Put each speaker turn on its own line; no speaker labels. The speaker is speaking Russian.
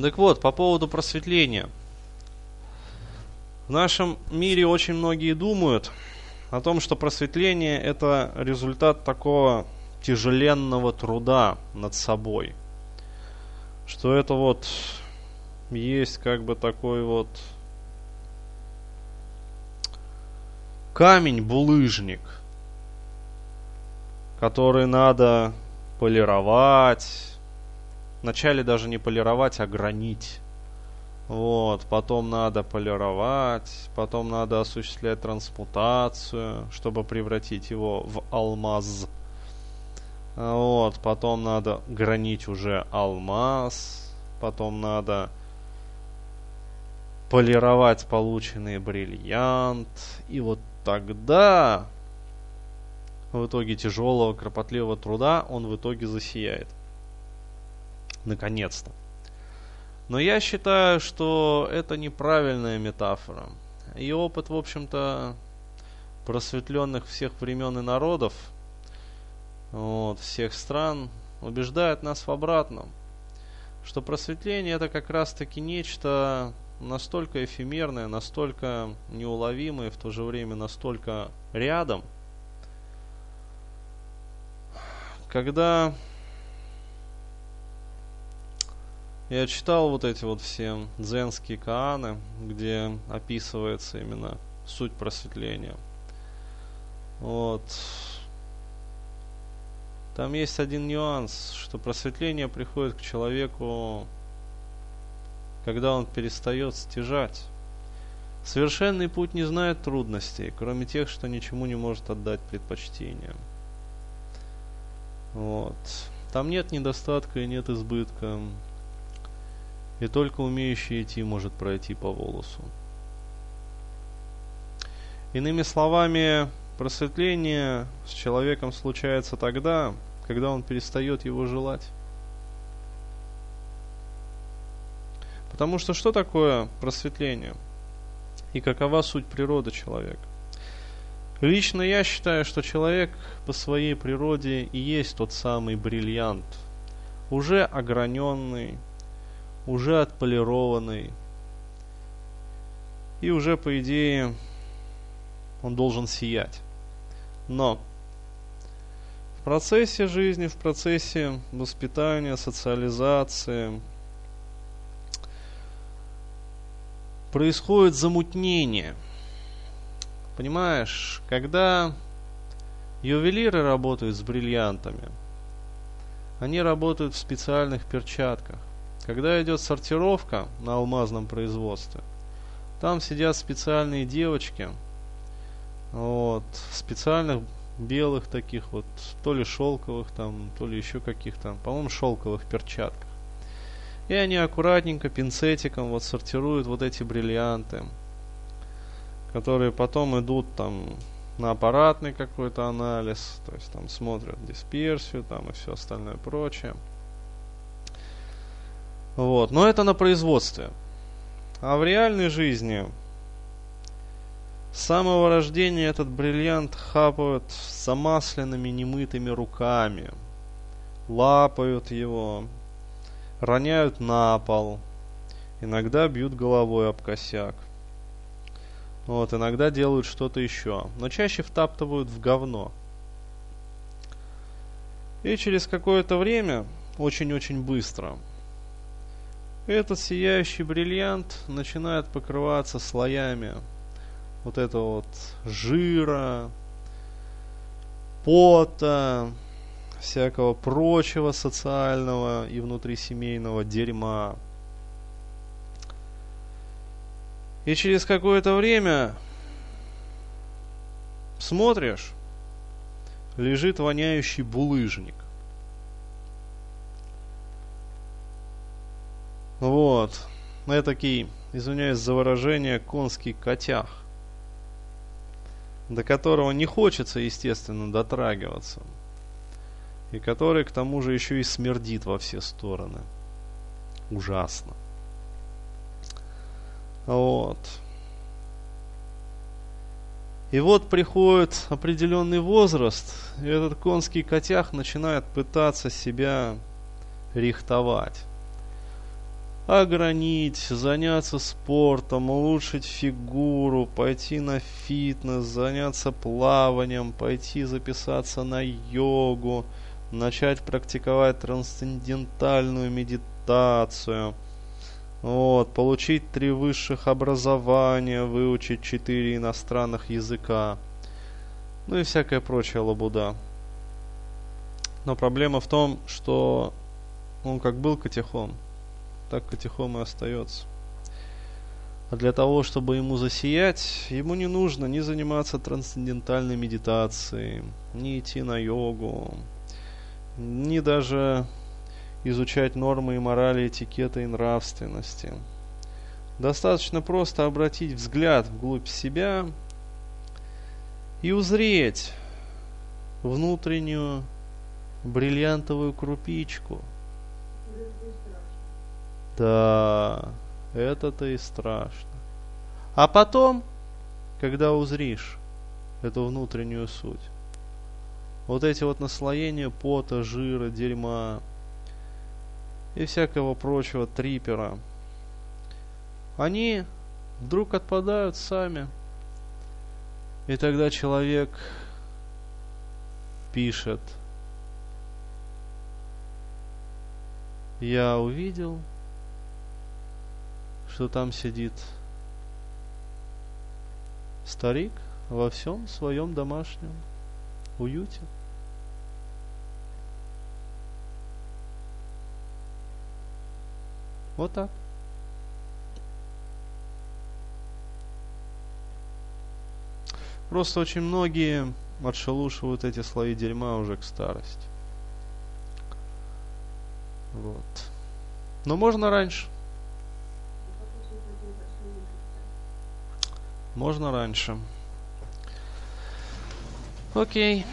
Так вот, по поводу просветления. В нашем мире очень многие думают о том, что просветление это результат такого тяжеленного труда над собой. Что это вот есть как бы такой вот камень-булыжник, который надо полировать. Вначале даже не полировать, а гранить. Вот, потом надо полировать, потом надо осуществлять трансмутацию, чтобы превратить его в алмаз. Вот, потом надо гранить уже алмаз, потом надо полировать полученный бриллиант, и вот тогда в итоге тяжелого, кропотливого труда он в итоге засияет. Наконец-то. Но я считаю, что это неправильная метафора. И опыт, в общем-то, просветленных всех времен и народов, вот, всех стран, убеждает нас в обратном. Что просветление это как раз-таки нечто настолько эфемерное, настолько неуловимое, в то же время настолько рядом, когда Я читал вот эти вот все дзенские кааны, где описывается именно суть просветления. Вот. Там есть один нюанс, что просветление приходит к человеку, когда он перестает стяжать. Совершенный путь не знает трудностей, кроме тех, что ничему не может отдать предпочтение. Вот. Там нет недостатка и нет избытка и только умеющий идти может пройти по волосу. Иными словами, просветление с человеком случается тогда, когда он перестает его желать. Потому что что такое просветление? И какова суть природы человека? Лично я считаю, что человек по своей природе и есть тот самый бриллиант, уже ограненный, уже отполированный. И уже, по идее, он должен сиять. Но в процессе жизни, в процессе воспитания, социализации происходит замутнение. Понимаешь, когда ювелиры работают с бриллиантами, они работают в специальных перчатках. Когда идет сортировка на алмазном производстве, там сидят специальные девочки, вот, специальных белых таких вот, то ли шелковых там, то ли еще каких-то, по-моему, шелковых перчатках. И они аккуратненько пинцетиком вот сортируют вот эти бриллианты, которые потом идут там на аппаратный какой-то анализ, то есть там смотрят дисперсию там и все остальное прочее. Вот. Но это на производстве. А в реальной жизни с самого рождения этот бриллиант хапают замасленными немытыми руками. Лапают его, роняют на пол. Иногда бьют головой об косяк. Вот, иногда делают что-то еще. Но чаще втаптывают в говно. И через какое-то время, очень-очень быстро, этот сияющий бриллиант начинает покрываться слоями вот этого вот жира, пота, всякого прочего социального и внутрисемейного дерьма. И через какое-то время смотришь, лежит воняющий булыжник. Вот. Этакий, извиняюсь за выражение, конский котях. До которого не хочется, естественно, дотрагиваться. И который, к тому же, еще и смердит во все стороны. Ужасно. Вот. И вот приходит определенный возраст, и этот конский котях начинает пытаться себя рихтовать огранить, заняться спортом, улучшить фигуру, пойти на фитнес, заняться плаванием, пойти записаться на йогу, начать практиковать трансцендентальную медитацию. Вот, получить три высших образования, выучить четыре иностранных языка. Ну и всякая прочая лабуда. Но проблема в том, что он как был катехом, так Катехом и остается. А для того, чтобы ему засиять, ему не нужно ни заниматься трансцендентальной медитацией, ни идти на йогу, ни даже изучать нормы и морали, этикета и нравственности. Достаточно просто обратить взгляд вглубь себя и узреть внутреннюю бриллиантовую крупичку – да, это-то и страшно. А потом, когда узришь эту внутреннюю суть, вот эти вот наслоения пота, жира, дерьма и всякого прочего трипера, они вдруг отпадают сами. И тогда человек пишет, я увидел, что там сидит старик во всем своем домашнем уюте. Вот так. Просто очень многие отшелушивают эти слои дерьма уже к старости. Вот. Но можно раньше. Можно раньше. Окей.